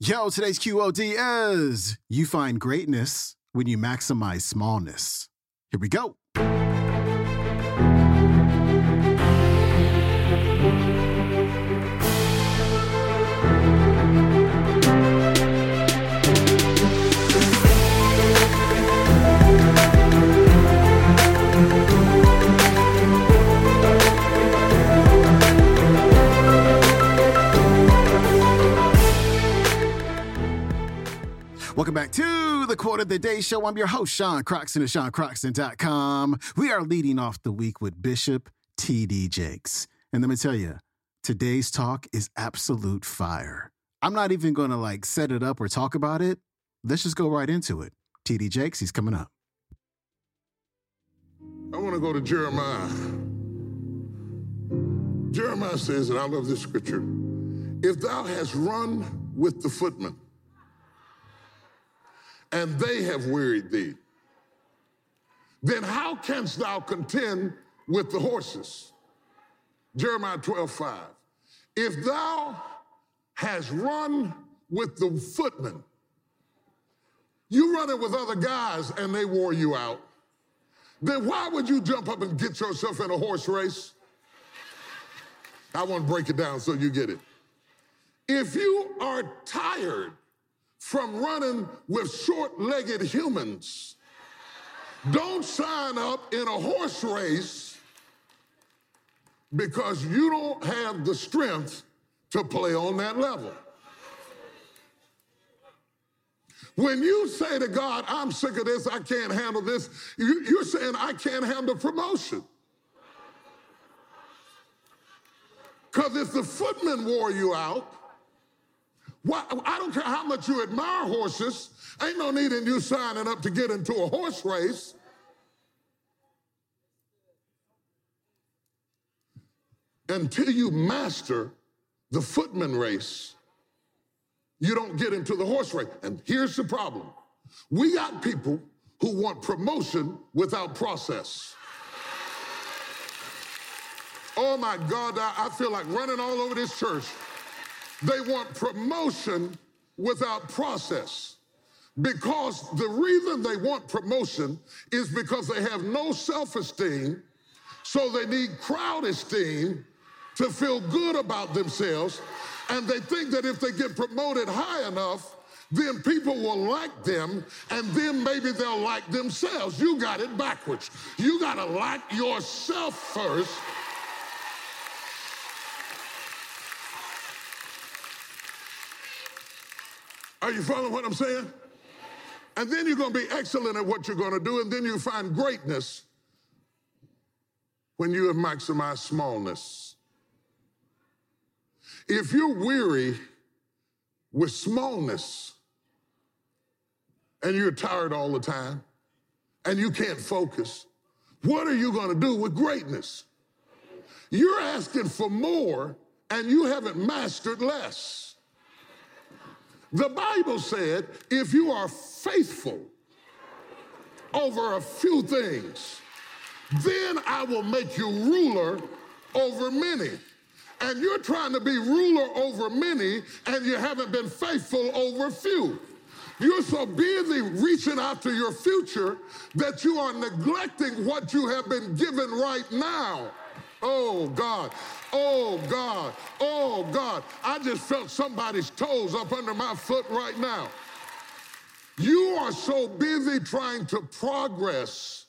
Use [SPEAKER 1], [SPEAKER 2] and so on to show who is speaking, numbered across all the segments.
[SPEAKER 1] Yo, today's QOD is you find greatness when you maximize smallness. Here we go. Back to the Quote of the Day Show. I'm your host, Sean Croxton of SeanCroxton.com. We are leading off the week with Bishop T.D. Jakes. And let me tell you, today's talk is absolute fire. I'm not even going to like set it up or talk about it. Let's just go right into it. T.D. Jakes, he's coming up.
[SPEAKER 2] I want to go to Jeremiah. Jeremiah says, and I love this scripture if thou hast run with the footmen, and they have wearied thee, then how canst thou contend with the horses? Jeremiah 12, 5. If thou hast run with the footmen, you running with other guys and they wore you out, then why would you jump up and get yourself in a horse race? I want to break it down so you get it. If you are tired from running with short legged humans. Don't sign up in a horse race because you don't have the strength to play on that level. When you say to God, I'm sick of this, I can't handle this, you're saying, I can't handle promotion. Because if the footman wore you out, why, I don't care how much you admire horses. Ain't no need in you signing up to get into a horse race. Until you master the footman race, you don't get into the horse race. And here's the problem we got people who want promotion without process. Oh my God, I, I feel like running all over this church. They want promotion without process. Because the reason they want promotion is because they have no self esteem, so they need crowd esteem to feel good about themselves. And they think that if they get promoted high enough, then people will like them, and then maybe they'll like themselves. You got it backwards. You got to like yourself first Are you following what I'm saying? And then you're going to be excellent at what you're going to do, and then you find greatness when you have maximized smallness. If you're weary with smallness and you're tired all the time and you can't focus, what are you going to do with greatness? You're asking for more and you haven't mastered less. The Bible said, if you are faithful over a few things, then I will make you ruler over many. And you're trying to be ruler over many, and you haven't been faithful over few. You're so busy reaching out to your future that you are neglecting what you have been given right now. Oh, God. Oh, God. Oh, God. I just felt somebody's toes up under my foot right now. You are so busy trying to progress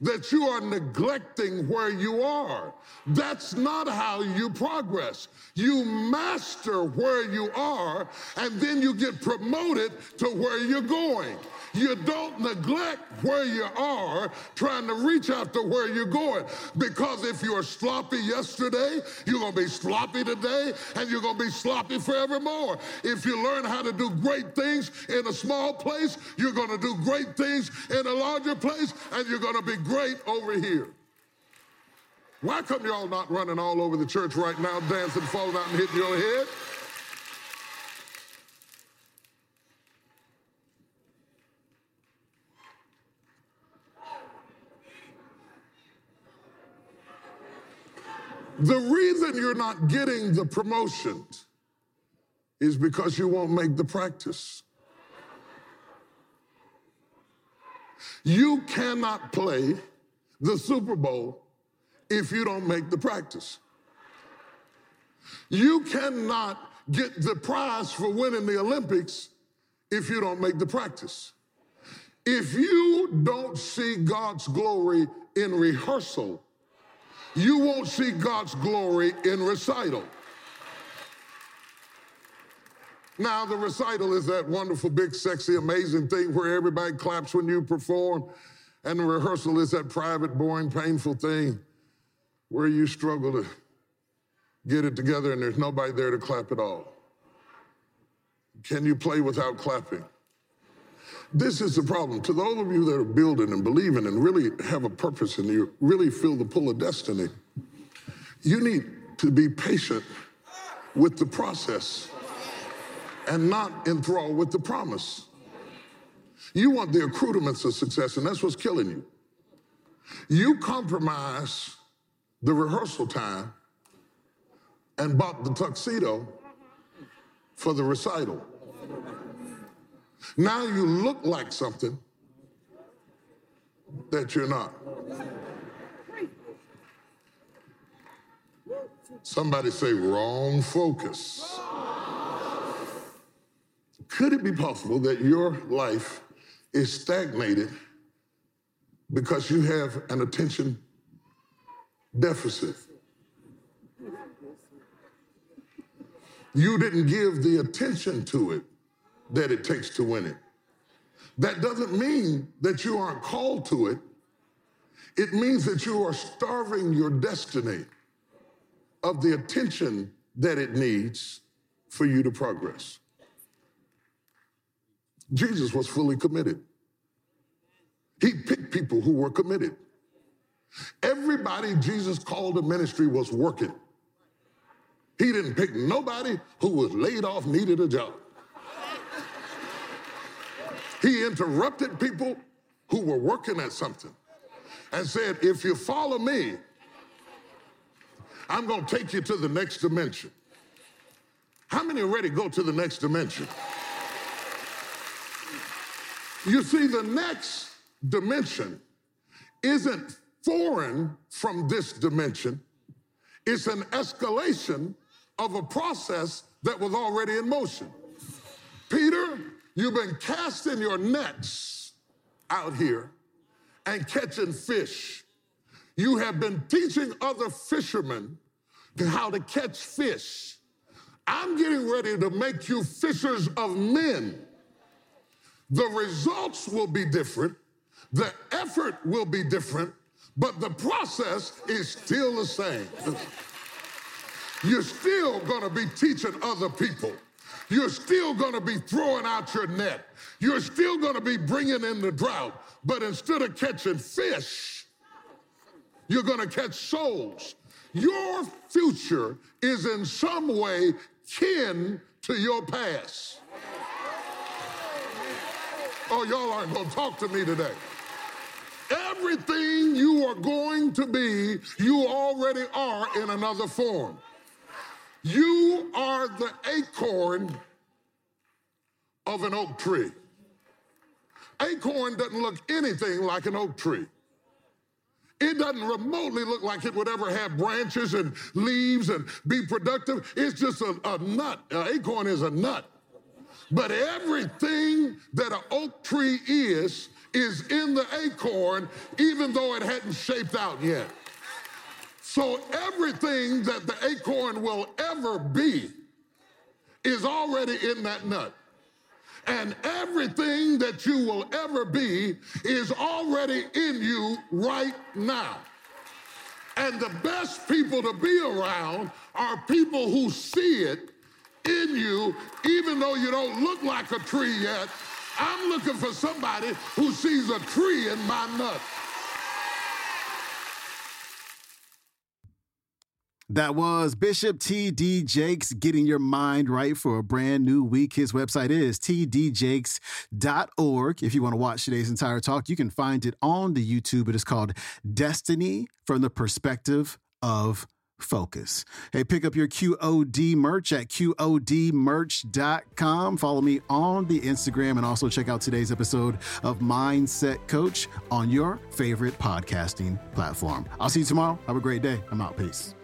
[SPEAKER 2] that you are neglecting where you are. That's not how you progress. You master where you are, and then you get promoted to where you're going. You don't neglect where you are trying to reach out to where you're going. Because if you were sloppy yesterday, you're going to be sloppy today and you're going to be sloppy forevermore. If you learn how to do great things in a small place, you're going to do great things in a larger place and you're going to be great over here. Why come y'all not running all over the church right now, dancing, falling out, and hitting your head? The reason you're not getting the promotion is because you won't make the practice. You cannot play the Super Bowl if you don't make the practice. You cannot get the prize for winning the Olympics if you don't make the practice. If you don't see God's glory in rehearsal, you won't see God's glory in recital. Now, the recital is that wonderful, big, sexy, amazing thing where everybody claps when you perform. And the rehearsal is that private, boring, painful thing where you struggle to get it together and there's nobody there to clap at all. Can you play without clapping? This is the problem. To those of you that are building and believing and really have a purpose and you really feel the pull of destiny, you need to be patient with the process and not enthralled with the promise. You want the accoutrements of success, and that's what's killing you. You compromise the rehearsal time and bought the tuxedo for the recital. Now you look like something that you're not. Somebody say wrong focus. Could it be possible that your life is stagnated because you have an attention deficit? You didn't give the attention to it that it takes to win it. That doesn't mean that you aren't called to it. It means that you are starving your destiny of the attention that it needs for you to progress. Jesus was fully committed. He picked people who were committed. Everybody Jesus called to ministry was working. He didn't pick nobody who was laid off, needed a job. He interrupted people who were working at something and said, If you follow me, I'm going to take you to the next dimension. How many are ready to go to the next dimension? You see, the next dimension isn't foreign from this dimension, it's an escalation of a process that was already in motion. Peter, you've been casting your nets out here and catching fish. You have been teaching other fishermen how to catch fish. I'm getting ready to make you fishers of men. The results will be different, the effort will be different, but the process is still the same. You're still to be teaching other people. You're still to be throwing out your net. You're still to be bringing in the drought. But instead of catching fish, you're to catch souls. Your future is in some way kin to your past. Oh, y'all aren't going to talk to me today. Everything you are going to be, you already are in another form. You are the acorn of an oak tree. Acorn doesn't look anything like an oak tree. It doesn't remotely look like it would ever have branches and leaves and be productive. It's just a, a nut. An acorn is a nut. But everything that an oak tree is, is in the acorn, even though it hadn't shaped out yet. So everything that the acorn will ever be is already in that nut. And everything that you will ever be is already in you right now. And the best people to be around are people who see it in you, even though you don't look like a tree yet. I'm looking for somebody who sees a tree in my nut.
[SPEAKER 1] That was Bishop T.D. Jakes getting your mind right for a brand new week. His website is tdjakes.org. If you want to watch today's entire talk, you can find it on the YouTube. It is called Destiny from the Perspective of focus. Hey, pick up your QOD merch at QODmerch.com. Follow me on the Instagram and also check out today's episode of Mindset Coach on your favorite podcasting platform. I'll see you tomorrow. Have a great day. I'm out. Peace.